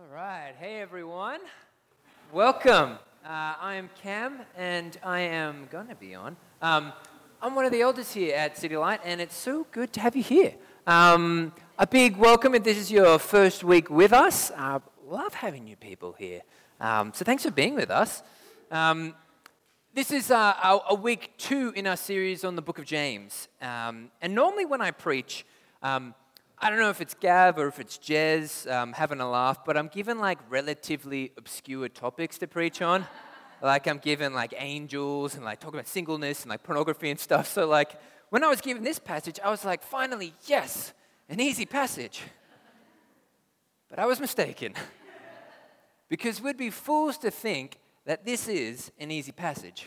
All right. Hey, everyone. Welcome. Uh, I am Cam, and I am going to be on. Um, I'm one of the elders here at City Light, and it's so good to have you here. Um, a big welcome if this is your first week with us. Uh, love having you people here. Um, so thanks for being with us. Um, this is uh, a, a, week two in our series on the book of James. Um, and normally when I preach, um, I don't know if it's Gav or if it's Jez um, having a laugh, but I'm given like relatively obscure topics to preach on. like I'm given like angels and like talking about singleness and like pornography and stuff. So like when I was given this passage, I was like, finally, yes, an easy passage. But I was mistaken. because we'd be fools to think that this is an easy passage.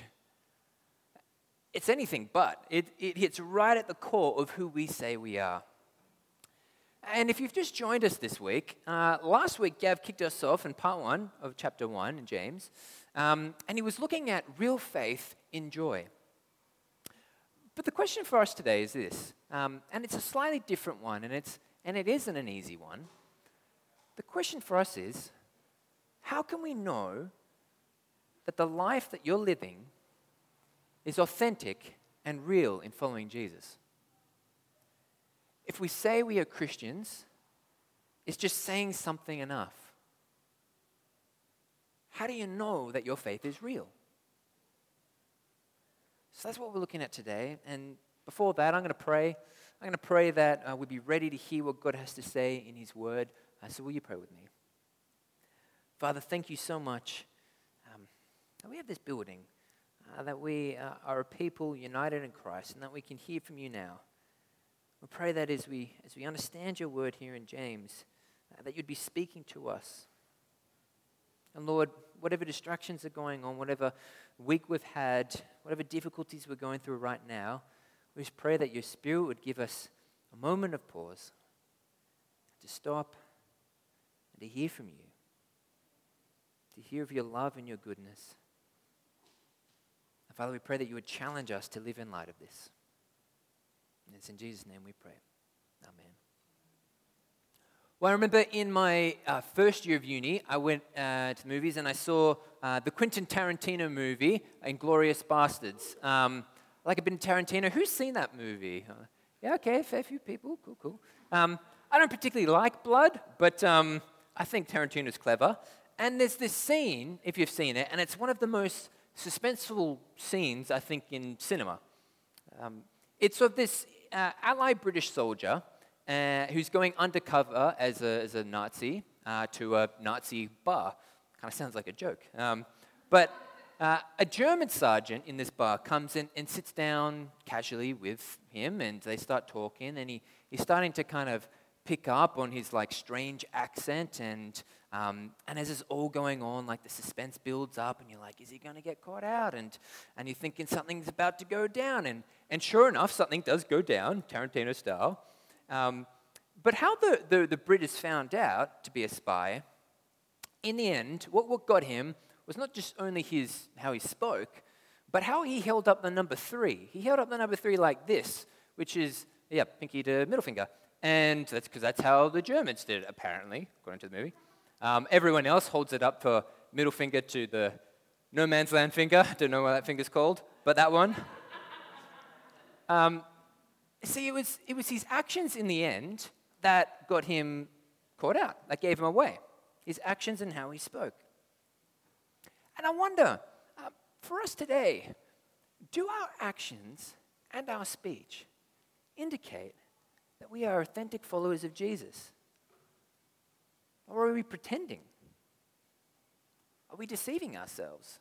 It's anything but. It, it hits right at the core of who we say we are. And if you've just joined us this week, uh, last week Gav kicked us off in part one of chapter one in James, um, and he was looking at real faith in joy. But the question for us today is this, um, and it's a slightly different one, and, it's, and it isn't an easy one. The question for us is how can we know that the life that you're living is authentic and real in following Jesus? If we say we are Christians, is just saying something enough? How do you know that your faith is real? So that's what we're looking at today. And before that, I'm going to pray. I'm going to pray that uh, we'll be ready to hear what God has to say in His Word. Uh, so, will you pray with me? Father, thank you so much um, that we have this building, uh, that we uh, are a people united in Christ, and that we can hear from you now. We pray that as we, as we understand your word here in James, uh, that you'd be speaking to us. And Lord, whatever distractions are going on, whatever week we've had, whatever difficulties we're going through right now, we just pray that your Spirit would give us a moment of pause to stop and to hear from you, to hear of your love and your goodness. And Father, we pray that you would challenge us to live in light of this. And it's in Jesus' name we pray. Amen. Well, I remember in my uh, first year of uni, I went uh, to the movies and I saw uh, the Quentin Tarantino movie, Inglourious Basterds. Um, like a bit of Tarantino. Who's seen that movie? Uh, yeah, okay, a fair few people. Cool, cool. Um, I don't particularly like blood, but um, I think Tarantino's clever. And there's this scene, if you've seen it, and it's one of the most suspenseful scenes, I think, in cinema. Um, it's of this uh, Allied British soldier uh, who's going undercover as a, as a Nazi uh, to a Nazi bar. Kind of sounds like a joke. Um, but uh, a German sergeant in this bar comes in and sits down casually with him, and they start talking, and he, he's starting to kind of pick up on his like strange accent and um, and as it's all going on like the suspense builds up and you're like is he going to get caught out? And and you're thinking something's about to go down. And and sure enough something does go down tarantino style. Um, but how the, the, the british found out to be a spy in the end what, what got him was not just only his how he spoke but how he held up the number three. He held up the number three like this which is yeah pinky to middle finger and that's because that's how the Germans did it, apparently, according to the movie. Um, everyone else holds it up for middle finger to the no man's land finger. Don't know what that finger's called, but that one. um, see, it was, it was his actions in the end that got him caught out, that gave him away. His actions and how he spoke. And I wonder, uh, for us today, do our actions and our speech indicate that we are authentic followers of Jesus? Or are we pretending? Are we deceiving ourselves?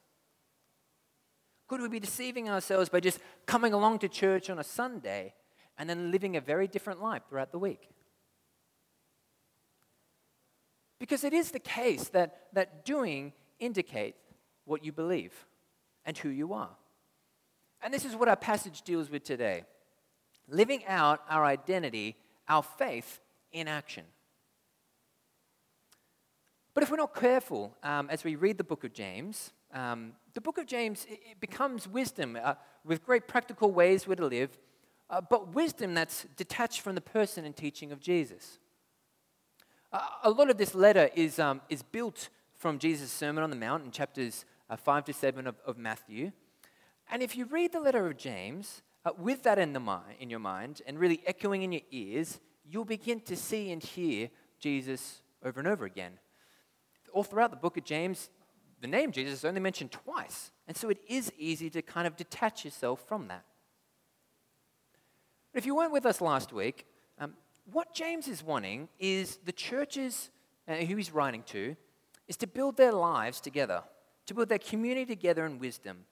Could we be deceiving ourselves by just coming along to church on a Sunday and then living a very different life throughout the week? Because it is the case that, that doing indicates what you believe and who you are. And this is what our passage deals with today living out our identity, our faith in action. But if we're not careful um, as we read the book of James, um, the book of James it, becomes wisdom uh, with great practical ways where to live, uh, but wisdom that's detached from the person and teaching of Jesus. Uh, a lot of this letter is, um, is built from Jesus' Sermon on the Mount in chapters uh, 5 to 7 of, of, Matthew. And if you read the letter of James uh, with that in, the mind, in your mind and really echoing in your ears, you'll begin to see and hear Jesus over and over again. All throughout the book of James, the name Jesus is only mentioned twice. And so it is easy to kind of detach yourself from that. But if you weren't with us last week, um, what James is wanting is the churches uh, who he's writing to is to build their lives together, to build their community together in wisdom,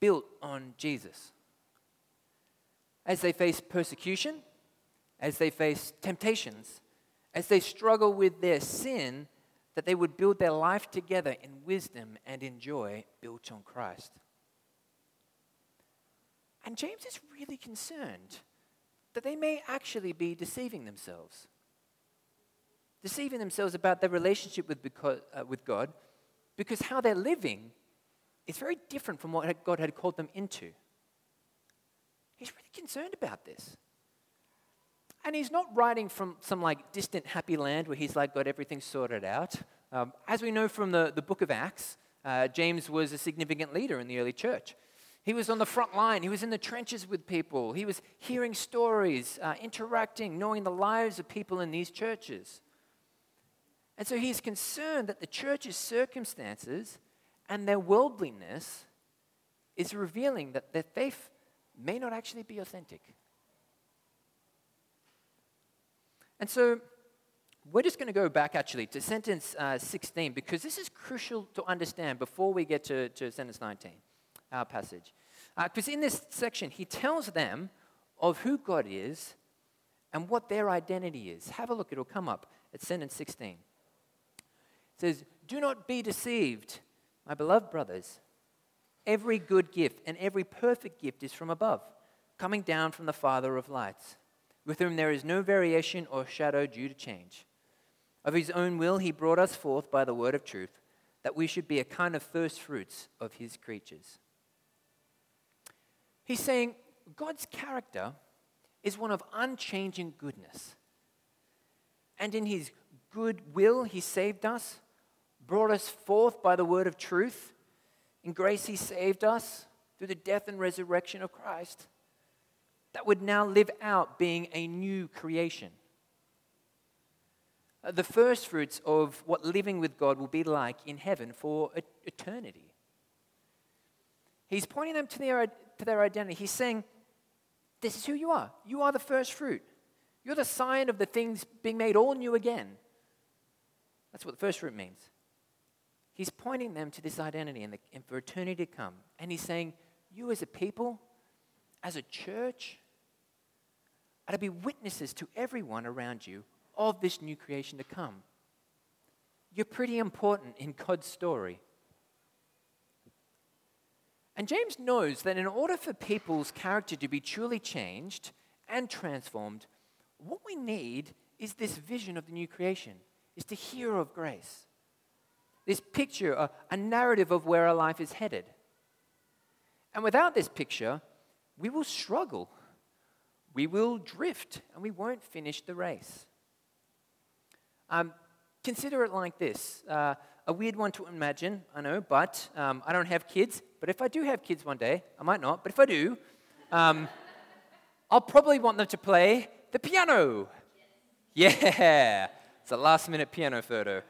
built on Jesus. As they face persecution, as they face temptations, as they struggle with their sin, that they would build their life together in wisdom and in joy built on Christ. And James is really concerned that they may actually be deceiving themselves. Deceiving themselves about their relationship with, uh, with God because how they're living is very different from what God had called them into. He's really concerned about this. And he's not writing from some like distant happy land where he's like got everything sorted out. Um, as we know from the, the book of Acts, uh, James was a significant leader in the early church. He was on the front line. He was in the trenches with people. He was hearing stories, uh, interacting, knowing the lives of people in these churches. And so he's concerned that the church's circumstances and their worldliness is revealing that their faith may not actually be authentic. And so we're just going to go back actually to sentence uh, 16 because this is crucial to understand before we get to, to sentence 19 our passage. Because uh, in this section, he tells them of who God is and what their identity is. Have a look, it'll come up at sentence 16. It says, Do not be deceived, my beloved brothers. Every good gift and every perfect gift is from above, coming down from the Father of lights, with whom there is no variation or shadow due to change. Of his own will, he brought us forth by the word of truth, that we should be a kind of first fruits of his creatures. He's saying God's character is one of unchanging goodness. And in his good will, he saved us, brought us forth by the word of truth. In grace, he saved us through the death and resurrection of Christ. That would now live out being a new creation. Uh, the first fruits of what living with God will be like in heaven for eternity. He's pointing them to their, to their identity. He's saying, This is who you are. You are the first fruit. You're the sign of the things being made all new again. That's what the first fruit means. He's pointing them to this identity and, the, and for eternity to come. And he's saying, You as a people, as a church, are to be witnesses to everyone around you of this new creation to come. You're pretty important in God's story. And James knows that in order for people's character to be truly changed and transformed, what we need is this vision of the new creation, is to hear of grace. This picture, a, a narrative of where our life is headed. And without this picture, we will struggle, we will drift, and we won't finish the race. Um, consider it like this uh, a weird one to imagine, I know, but um, I don't have kids. But if I do have kids one day, I might not, but if I do, um, I'll probably want them to play the piano. Yeah, it's a last minute piano photo.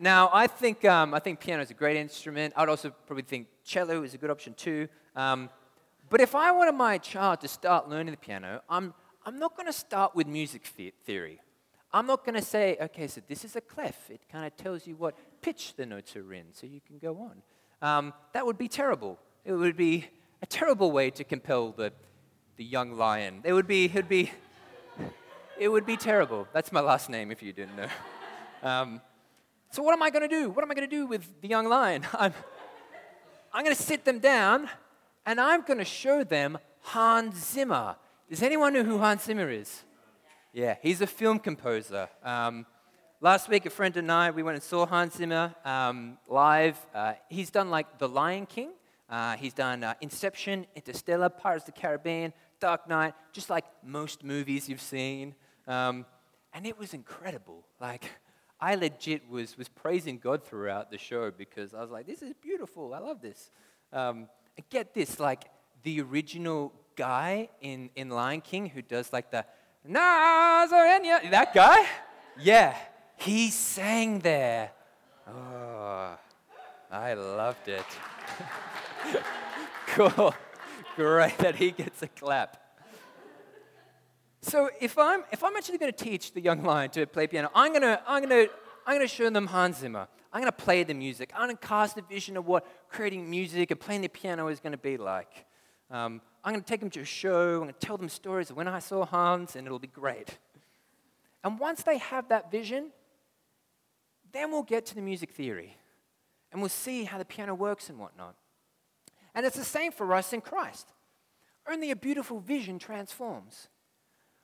Now, I think, um, I think piano is a great instrument. I'd also probably think cello is a good option too. Um, but if I wanted my child to start learning the piano, I'm, I'm not going to start with music theory. I'm not going to say, okay, so this is a clef. It kind of tells you what pitch the notes are in so you can go on. Um, that would be terrible. It would be a terrible way to compel the, the young lion. It would be, it would be, it would be terrible. That's my last name if you didn't know. Um, so what am I going to do? What am I going to do with the young lion? I'm, I'm going to sit them down and I'm going to show them Hans Zimmer. Does anyone know who Hans Zimmer is? Yeah, he's a film composer. Um, last week, a friend and I, we went and saw Hans Zimmer um, live. Uh, he's done like The Lion King. Uh, he's done uh, Inception, Interstellar, Pirates of the Caribbean, Dark Knight, just like most movies you've seen. Um, and it was incredible. Like, I legit was, was praising God throughout the show because I was like, this is beautiful. I love this. Um, get this, like, the original guy in, in Lion King who does like the Nazarenia, that guy? Yeah, he sang there. Oh, I loved it. cool. Great that he gets a clap. So if I'm, if I'm actually going to teach the young lion to play piano, I'm going to, I'm to, I'm going to show them Hans Zimmer. I'm going to play the music. I'm going to cast a vision of what creating music and playing the piano is going to be like. Um, I'm going to take them to a show. I'm going to tell them stories of when I saw Hans, and it'll be great. And once they have that vision, then we'll get to the music theory and we'll see how the piano works and whatnot. And it's the same for us in Christ. Only a beautiful vision transforms.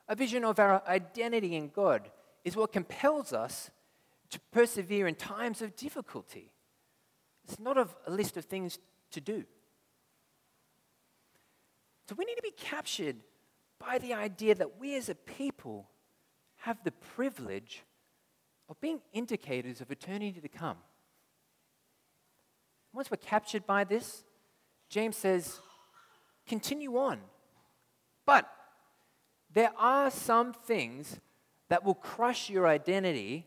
A vision of our identity in God is what compels us to persevere in times of difficulty. It's not a list of things to do. So we need to be captured by the idea that we as a people have the privilege of being indicators of eternity to come. Once we're captured by this, James says, continue on. But there are some things that will crush your identity,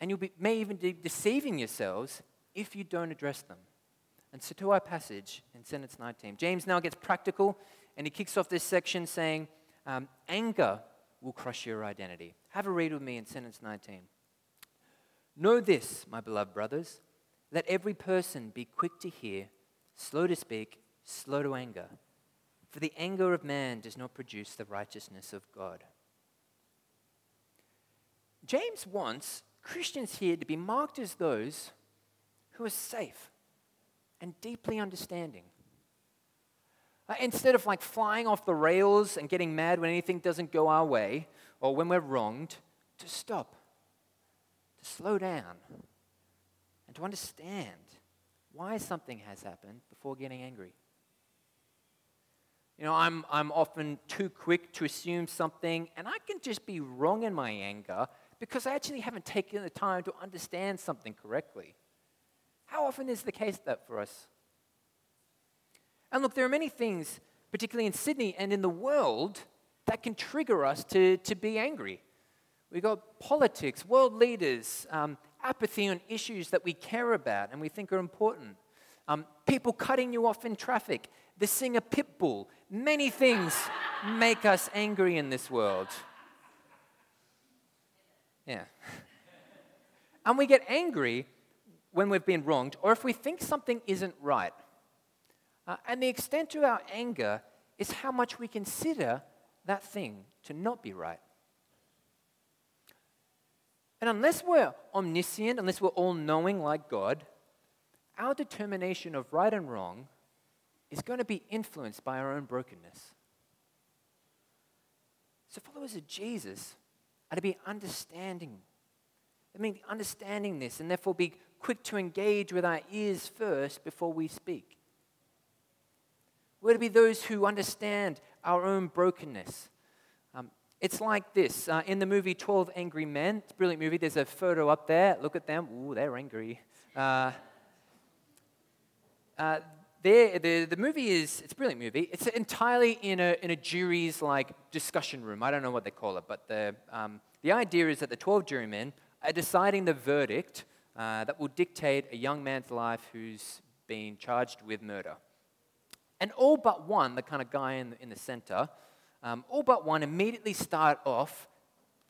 and you may even be deceiving yourselves if you don't address them. And so, to our passage in sentence 19, James now gets practical and he kicks off this section saying, um, Anger will crush your identity. Have a read with me in sentence 19. Know this, my beloved brothers, let every person be quick to hear, slow to speak, slow to anger. For the anger of man does not produce the righteousness of God. James wants Christians here to be marked as those who are safe and deeply understanding. Uh, instead of like flying off the rails and getting mad when anything doesn't go our way or when we're wronged, to stop, to slow down, and to understand why something has happened before getting angry. You know, I'm, I'm often too quick to assume something, and I can just be wrong in my anger because I actually haven't taken the time to understand something correctly. How often is the case that for us? And look, there are many things, particularly in Sydney and in the world, that can trigger us to, to be angry. We've got politics, world leaders, um, apathy on issues that we care about and we think are important, um, people cutting you off in traffic, the singer Pitbull. Many things make us angry in this world. Yeah. And we get angry when we've been wronged or if we think something isn't right. Uh, and the extent to our anger is how much we consider that thing to not be right. And unless we're omniscient, unless we're all knowing like God, our determination of right and wrong is going to be influenced by our own brokenness. So, followers of Jesus are to be understanding. I mean, understanding this, and therefore be quick to engage with our ears first before we speak. We're to be those who understand our own brokenness. Um, it's like this uh, in the movie 12 Angry Men. It's a brilliant movie. There's a photo up there. Look at them. Ooh, they're angry. Uh, uh, the, the movie is, it's a brilliant movie. It's entirely in a, in a jury's like discussion room. I don't know what they call it, but the, um, the idea is that the 12 jurymen are deciding the verdict uh, that will dictate a young man's life who's been charged with murder. And all but one, the kind of guy in the, in the center, um, all but one immediately start off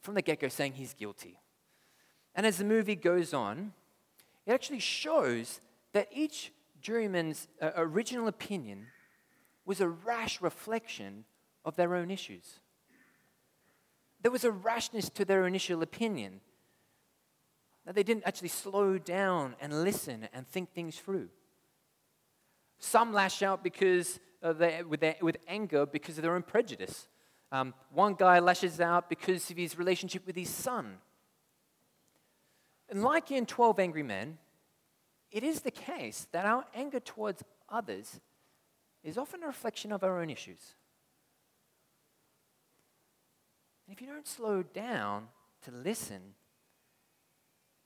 from the get go saying he's guilty. And as the movie goes on, it actually shows that each juryman's uh, original opinion was a rash reflection of their own issues. There was a rashness to their initial opinion that they didn't actually slow down and listen and think things through. Some lash out because they, with, their, with anger because of their own prejudice. Um, one guy lashes out because of his relationship with his son. And like in 12 Angry Men, it is the case that our anger towards others is often a reflection of our own issues. And if you don't slow down to listen,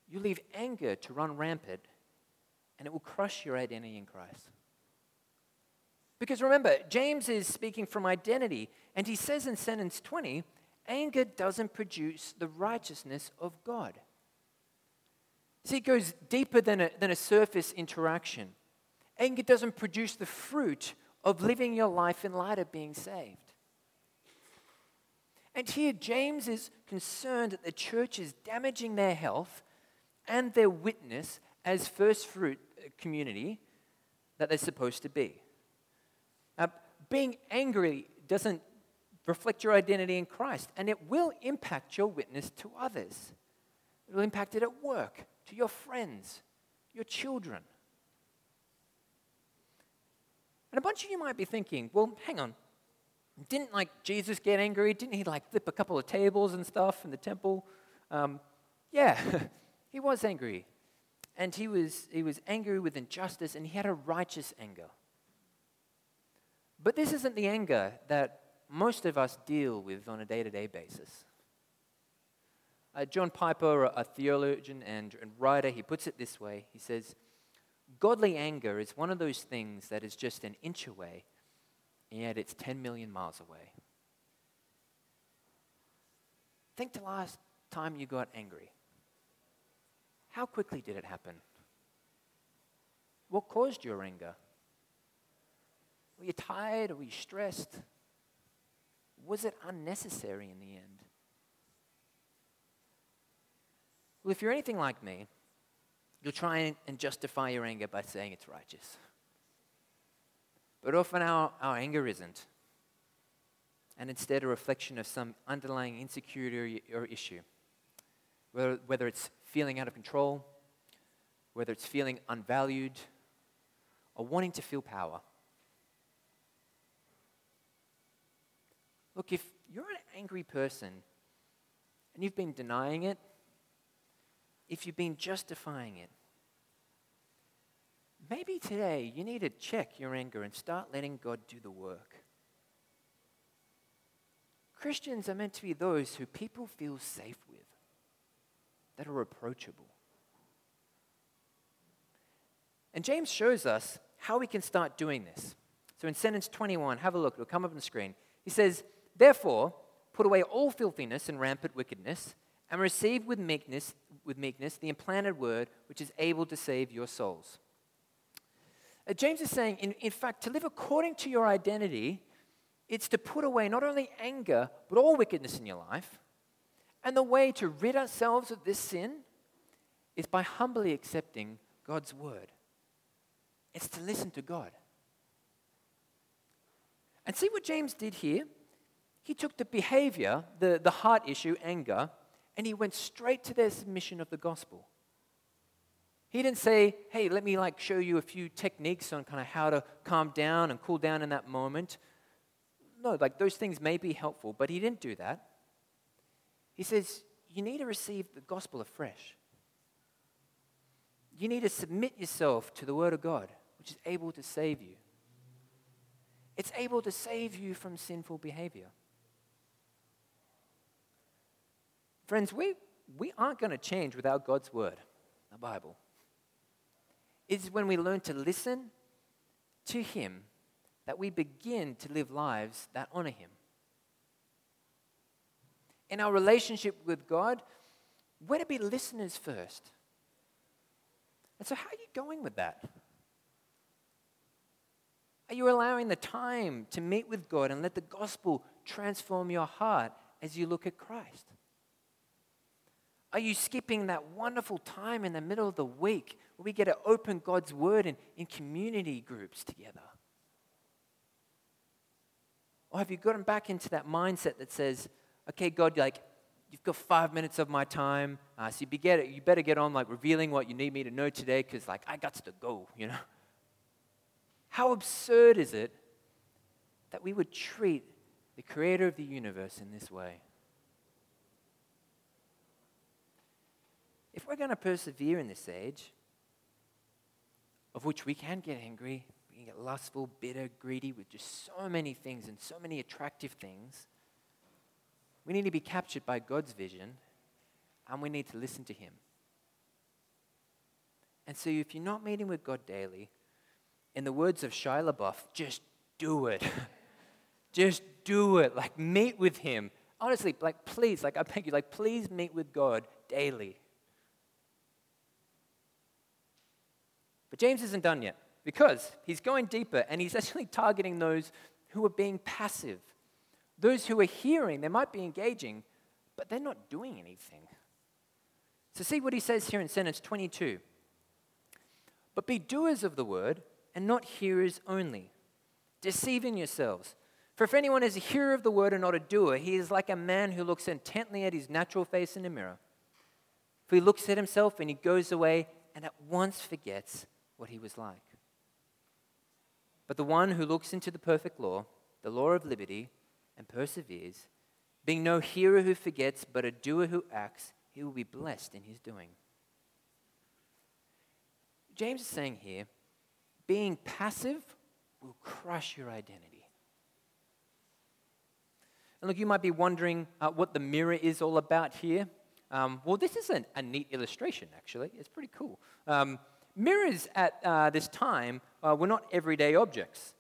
you leave anger to run rampant, and it will crush your identity in Christ. Because remember, James is speaking from identity, and he says in sentence 20 anger doesn't produce the righteousness of God. See, it goes deeper than a, than a surface interaction. Anger doesn't produce the fruit of living your life in light of being saved. And here, James is concerned that the church is damaging their health and their witness as first fruit uh, community that they're supposed to be. Now, being angry doesn't reflect your identity in Christ, and it will impact your witness to others. It will impact it at work, to your friends, your children. And a bunch of you might be thinking, well, hang on. Didn't like Jesus get angry? Didn't he like flip a couple of tables and stuff in the temple? Um, yeah, he was angry. And he was, he was angry with injustice, and he had a righteous anger. But this isn't the anger that most of us deal with on a day to day basis. Uh, John Piper, a theologian and, and writer, he puts it this way He says, Godly anger is one of those things that is just an inch away, and yet it's 10 million miles away. Think the last time you got angry. How quickly did it happen? What caused your anger? Were you tired were you stressed? Was it unnecessary in the end? Well, if you're anything like me, you'll try and justify your anger by saying it's righteous. But often our, our anger isn't, and instead a reflection of some underlying insecurity or issue. Whether, whether it's feeling out of control, whether it's feeling unvalued, or wanting to feel power. Look, if you're an angry person and you've been denying it, if you've been justifying it, maybe today you need to check your anger and start letting God do the work. Christians are meant to be those who people feel safe with, that are approachable. And James shows us how we can start doing this. So in sentence 21, have a look, it'll come up on the screen. He says, Therefore, put away all filthiness and rampant wickedness, and receive with meekness, with meekness the implanted word which is able to save your souls. Uh, James is saying, in, in fact, to live according to your identity, it's to put away not only anger, but all wickedness in your life. And the way to rid ourselves of this sin is by humbly accepting God's word. It's to listen to God. And see what James did here? He took the behavior, the, the heart issue, anger, and he went straight to their submission of the gospel. He didn't say, hey, let me like show you a few techniques on kind of how to calm down and cool down in that moment. No, like those things may be helpful, but he didn't do that. He says, you need to receive the gospel afresh. You need to submit yourself to the word of God, which is able to save you. It's able to save you from sinful behavior. Friends, we, we aren't going to change without God's word, the Bible. It's when we learn to listen to Him that we begin to live lives that honor Him. In our relationship with God, we're to be listeners first. And so, how are you going with that? Are you allowing the time to meet with God and let the gospel transform your heart as you look at Christ? Are you skipping that wonderful time in the middle of the week where we get to open God's word in, in community groups together? Or have you gotten back into that mindset that says, okay, God, like, you've got five minutes of my time, uh, so you, get, you better get on like revealing what you need me to know today because like I got to go, you know? How absurd is it that we would treat the creator of the universe in this way? If we're going to persevere in this age, of which we can get angry, we can get lustful, bitter, greedy with just so many things and so many attractive things, We need to be captured by God's vision and we need to listen to Him. And so, if you're not meeting with God daily, in the words of Shia LaBeouf, just do it. just do it. Like, meet with Him. Honestly, like, please, like, I beg you, like, please meet with God daily. But James isn't done yet because he's going deeper and he's actually targeting those who are being passive. Those who are hearing, they might be engaging, but they're not doing anything. So, see what he says here in sentence 22. But be doers of the word and not hearers only, deceiving yourselves. For if anyone is a hearer of the word and not a doer, he is like a man who looks intently at his natural face in a mirror. For he looks at himself and he goes away and at once forgets what he was like. But the one who looks into the perfect law, the law of liberty, and perseveres, being no hearer who forgets, but a doer who acts, he will be blessed in his doing. James is saying here being passive will crush your identity. And look, you might be wondering uh, what the mirror is all about here. Um, well, this is an, a neat illustration, actually. It's pretty cool. Um, mirrors at uh, this time uh, were not everyday objects.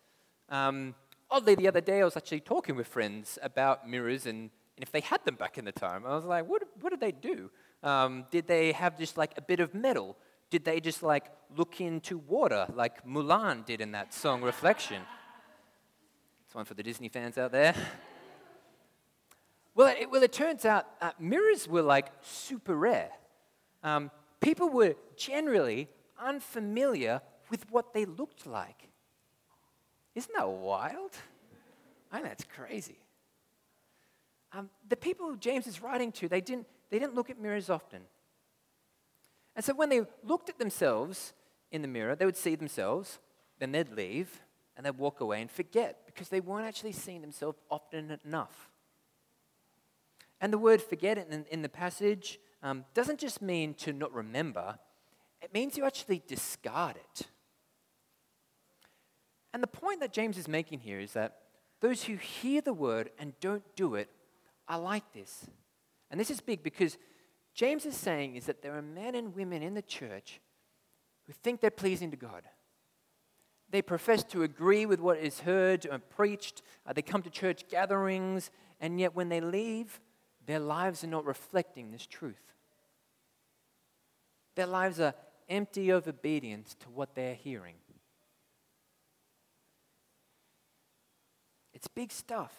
Um, oddly, the other day I was actually talking with friends about mirrors and, and if they had them back in the time. I was like, what, what did they do? Um, did they have just like a bit of metal? Did they just like look into water like Mulan did in that song Reflection? It's one for the Disney fans out there. well, it, well, it turns out uh, mirrors were like super rare. Um, people were generally unfamiliar with what they looked like. Isn't that wild? I know, it's crazy. Um, the people James is writing to, they didn't, they didn't look at mirrors often. And so when they looked at themselves in the mirror, they would see themselves, then they'd leave, and they'd walk away and forget because they weren't actually seeing themselves often enough. And the word forget in, in the passage um, doesn't just mean to not remember, it means you actually discard it. And the point that James is making here is that those who hear the word and don't do it are like this. And this is big because James is saying is that there are men and women in the church who think they're pleasing to God. They profess to agree with what is heard and preached. Uh, they come to church gatherings, and yet when they leave, their lives are not reflecting this truth. Their lives are empty of obedience to what they're hearing. It's big stuff.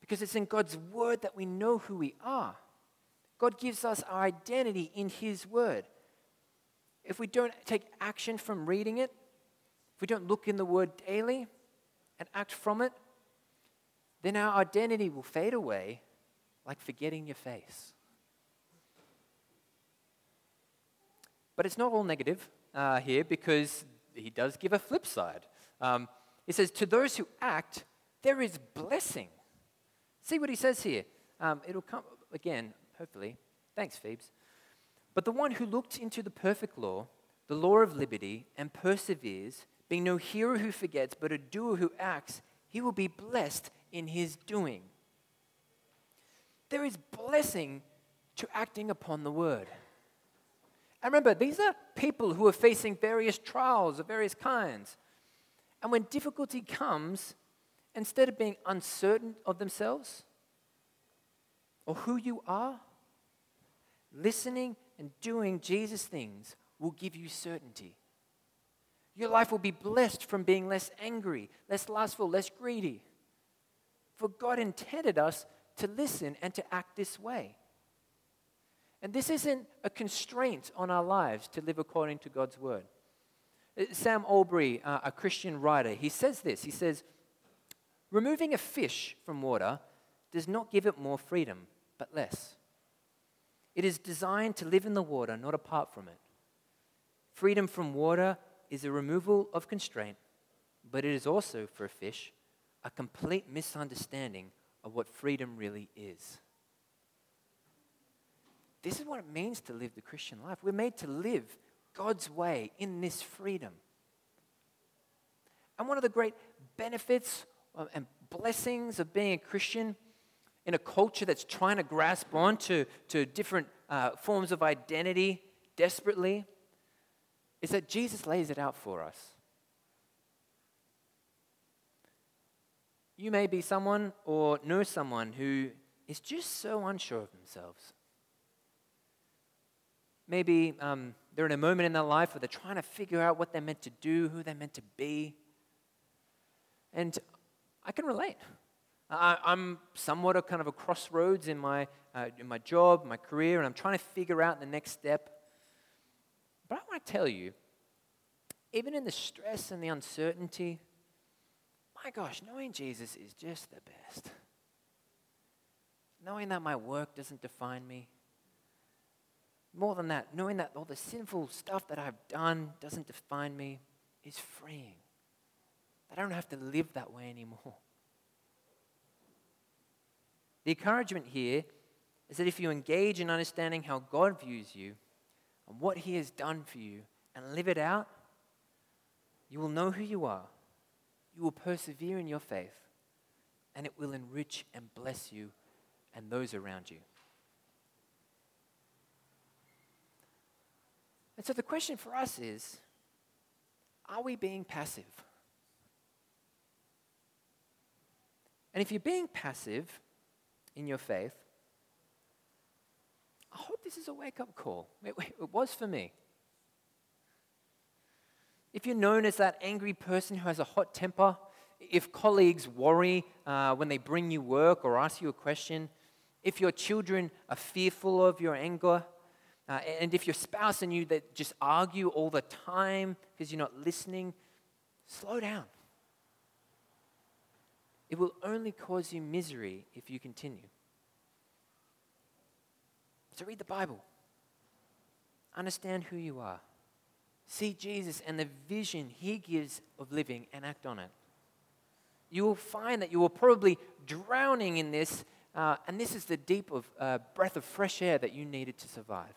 Because it's in God's word that we know who we are. God gives us our identity in His word. If we don't take action from reading it, if we don't look in the word daily and act from it, then our identity will fade away like forgetting your face. But it's not all negative uh, here because he does give a flip side. Um, he says, To those who act, there is blessing. See what he says here. Um, it'll come again, hopefully. Thanks, Phoebes. But the one who looked into the perfect law, the law of liberty, and perseveres, being no hearer who forgets, but a doer who acts, he will be blessed in his doing. There is blessing to acting upon the word. And remember, these are people who are facing various trials of various kinds. And when difficulty comes, instead of being uncertain of themselves or who you are, listening and doing Jesus' things will give you certainty. Your life will be blessed from being less angry, less lustful, less greedy. For God intended us to listen and to act this way. And this isn't a constraint on our lives to live according to God's word. Uh, Sam Allberry, uh, a Christian writer, he says this. He says, Removing a fish from water does not give it more freedom, but less. It is designed to live in the water, not apart from it. Freedom from water is a removal of constraint, but it is also, for a fish, a complete misunderstanding of what freedom really is. This is what it means to live the Christian life. We're made to live God's way in this freedom. And one of the great benefits and blessings of being a Christian in a culture that's trying to grasp on to, to different uh, forms of identity desperately, is that Jesus lays it out for us. You may be someone or know someone who is just so unsure of themselves. Maybe um, they're in a moment in their life where they're trying to figure out what they're meant to do, who they're meant to be. And I can relate. I, am somewhat a kind of a crossroads in my, uh, in my job, my career, and I'm trying to figure out the next step. But I want to tell you, even in the stress and the uncertainty, my gosh, knowing Jesus is just the best. Knowing that my work doesn't define me. More than that, knowing that all the sinful stuff that I've done doesn't define me is freeing. I don't have to live that way anymore. The encouragement here is that if you engage in understanding how God views you and what He has done for you and live it out, you will know who you are. You will persevere in your faith, and it will enrich and bless you and those around you. And so the question for us is are we being passive? And if you're being passive, in your faith, I hope this is a wake up call. It, it, was for me. If you're known as that angry person who has a hot temper, if colleagues worry uh, when they bring you work or ask you a question, if your children are fearful of your anger, uh, and if your spouse and you that just argue all the time because you're not listening, slow down. It will only cause you misery if you continue. So read the Bible. Understand who you are. See Jesus and the vision he gives of living and act on it. You will find that you are probably drowning in this, uh, and this is the deep of, uh, breath of fresh air that you needed to survive.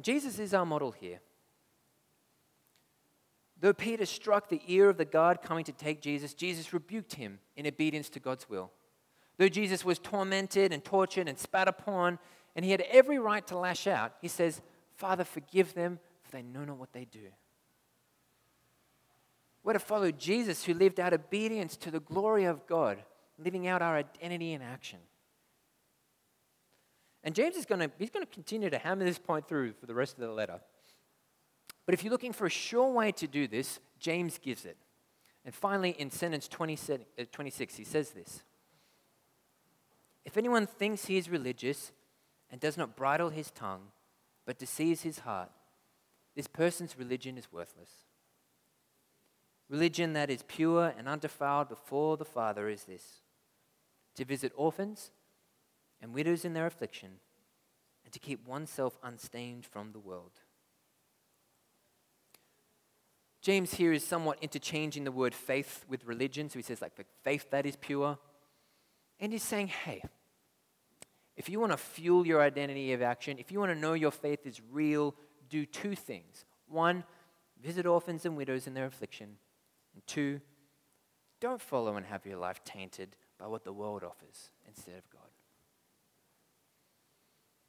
Jesus is our model here. Though Peter struck the ear of the guard coming to take Jesus, Jesus rebuked him in obedience to God's will. Though Jesus was tormented and tortured and spat upon, and he had every right to lash out, he says, Father, forgive them, for they know not what they do. We're to follow Jesus, who lived out obedience to the glory of God, living out our identity in action. And James is going to, he's going to continue to hammer this point through for the rest of the letter. But if you're looking for a sure way to do this, James gives it. And finally, in sentence 26, uh, he says this If anyone thinks he is religious and does not bridle his tongue, but deceives his heart, this person's religion is worthless. Religion that is pure and undefiled before the Father is this to visit orphans and widows in their affliction, and to keep oneself unstained from the world. James here is somewhat interchanging the word faith with religion. So he says, like, the faith that is pure. And he's saying, hey, if you want to fuel your identity of action, if you want to know your faith is real, do two things. One, visit orphans and widows in their affliction. And two, don't follow and have your life tainted by what the world offers instead of God.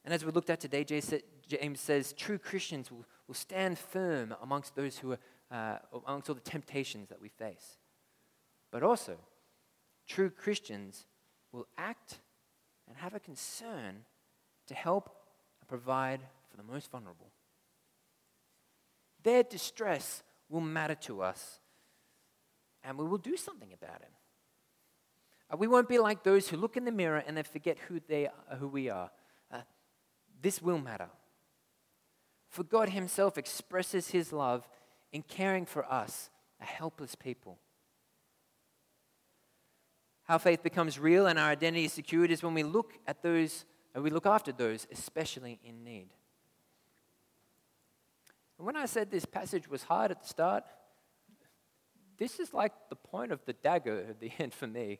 And as we looked at today, James says true Christians will, will stand firm amongst those who are uh, amongst all the temptations that we face. But also, true Christians will act and have a concern to help and provide for the most vulnerable. Their distress will matter to us, and we will do something about it. Uh, we won't be like those who look in the mirror and then forget who, they who we are. Uh, this will matter. For God Himself expresses His love in caring for us, a helpless people. How faith becomes real and our identity is secured is when we look at those, and we look after those, especially in need. And when I said this passage was hard at the start, this is like the point of the dagger at the end for me.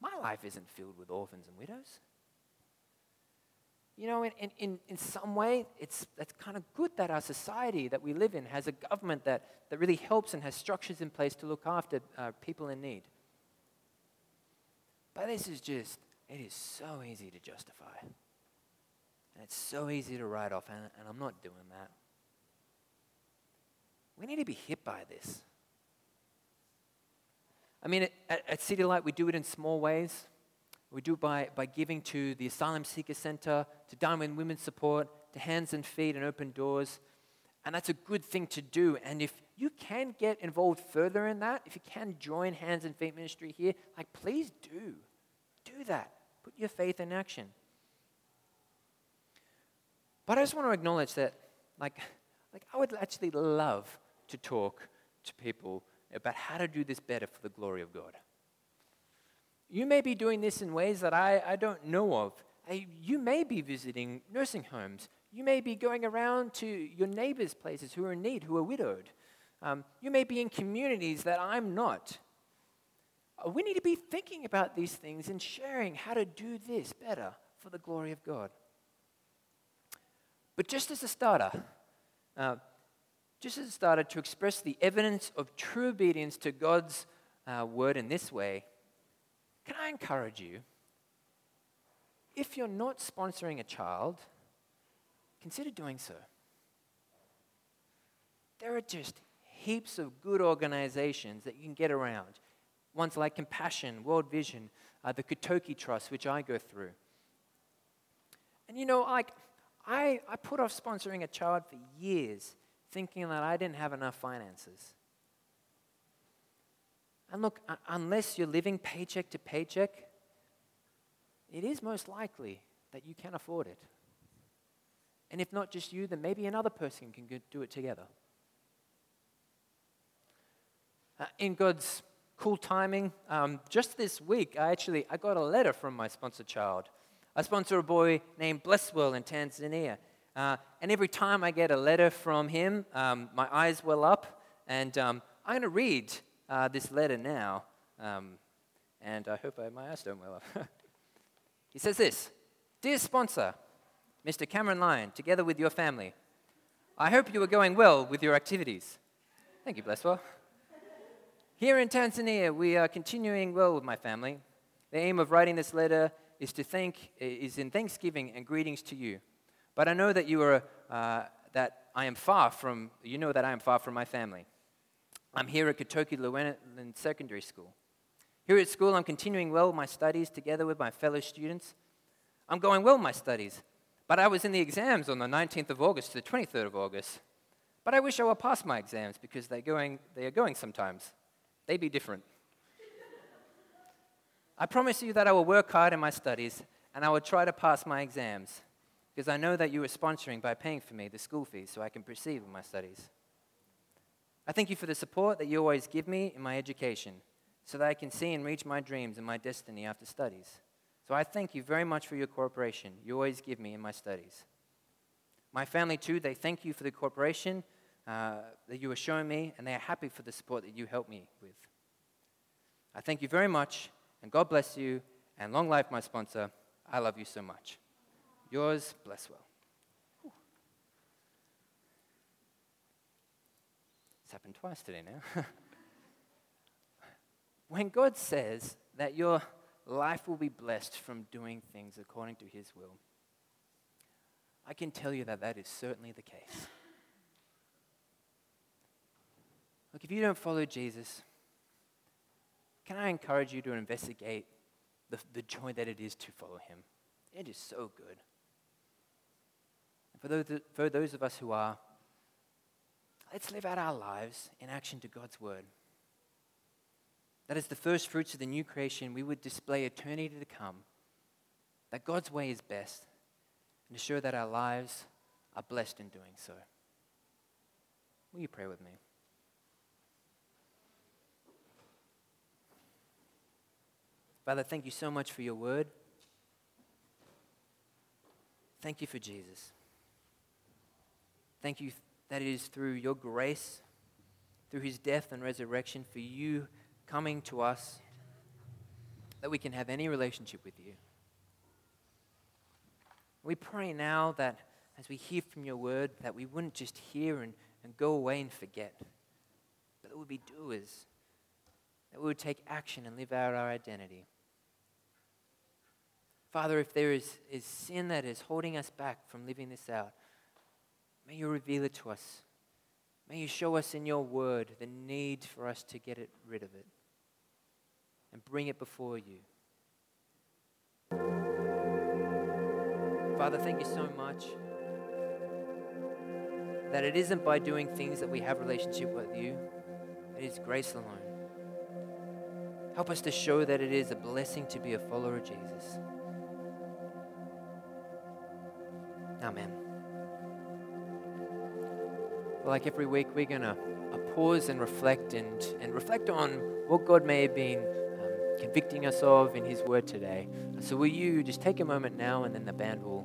My life isn't filled with orphans and widows. You know, in, in, in some way, it's, it's kind of good that our society that we live in has a government that, that really helps and has structures in place to look after uh, people in need. But this is just, it is so easy to justify. And it's so easy to write off, and, and I'm not doing that. We need to be hit by this. I mean, at, at City Light, we do it in small ways. We do by, by giving to the Asylum Seeker Center, to Diamond Women's Support, to Hands and Feet and Open Doors. And that's a good thing to do. And if you can get involved further in that, if you can join Hands and Feet Ministry here, like please do. Do that. Put your faith in action. But I just want to acknowledge that, like, like I would actually love to talk to people about how to do this better for the glory of God. You may be doing this in ways that I, I don't know of. You may be visiting nursing homes. You may be going around to your neighbors' places who are in need, who are widowed. Um, you may be in communities that I'm not. Uh, we need to be thinking about these things and sharing how to do this better for the glory of God. But just as a starter, uh, just as a starter to express the evidence of true obedience to God's uh, word in this way, can I encourage you? If you're not sponsoring a child, consider doing so. There are just heaps of good organizations that you can get around. Ones like Compassion, World Vision, uh, the Kotoki Trust, which I go through. And you know, like, I, I put off sponsoring a child for years, thinking that I didn't have enough finances. And look, unless you're living paycheck to paycheck, it is most likely that you can afford it. And if not just you, then maybe another person can do it together. Uh, in God's cool timing, um, just this week, I actually I got a letter from my sponsor child. I sponsor a boy named Blesswell in Tanzania. Uh, and every time I get a letter from him, um, my eyes well up, and um, I'm going to read uh, this letter now, um, and I hope I, my eyes don't well up. he says this Dear sponsor, Mr. Cameron Lyon, together with your family, I hope you are going well with your activities. Thank you, Blesswell. Here in Tanzania, we are continuing well with my family. The aim of writing this letter is to thank is in thanksgiving and greetings to you. But I know that you are uh, that I am far from you know that I am far from my family. I'm here at Kotoki Llewellyn Secondary School. Here at school, I'm continuing well my studies together with my fellow students. I'm going well my studies, but I was in the exams on the 19th of August to the 23rd of August. But I wish I were past my exams because they're going, they are going sometimes. They be different. I promise you that I will work hard in my studies and I will try to pass my exams because I know that you are sponsoring by paying for me the school fees so I can proceed with my studies. I thank you for the support that you always give me in my education so that I can see and reach my dreams and my destiny after studies. So I thank you very much for your cooperation you always give me in my studies. My family, too, they thank you for the cooperation uh, that you are showing me, and they are happy for the support that you help me with. I thank you very much, and God bless you, and long life, my sponsor. I love you so much. Yours, Blesswell. It's happened twice today now. when God says that your life will be blessed from doing things according to His will, I can tell you that that is certainly the case. Look, if you don't follow Jesus, can I encourage you to investigate the, the joy that it is to follow Him? It is so good. For those, for those of us who are, Let's live out our lives in action to God's word. That as the first fruits of the new creation, we would display eternity to come, that God's way is best, and assure that our lives are blessed in doing so. Will you pray with me? Father, thank you so much for your word. Thank you for Jesus. Thank you that it is through your grace, through his death and resurrection, for you coming to us, that we can have any relationship with you. We pray now that as we hear from your word, that we wouldn't just hear and, and go away and forget, but that we would be doers, that we would take action and live out our identity. Father, if there is, is sin that is holding us back from living this out, may you reveal it to us. May you show us in your word the need for us to get it rid of it and bring it before you. Father, thank you so much that it isn't by doing things that we have relationship with you. It is grace alone. Help us to show that it is a blessing to be a follower of Jesus. Amen. Like every week, we're going to uh, pause and reflect and, and reflect on what God may have been um, convicting us of in His Word today. So, will you just take a moment now and then the band will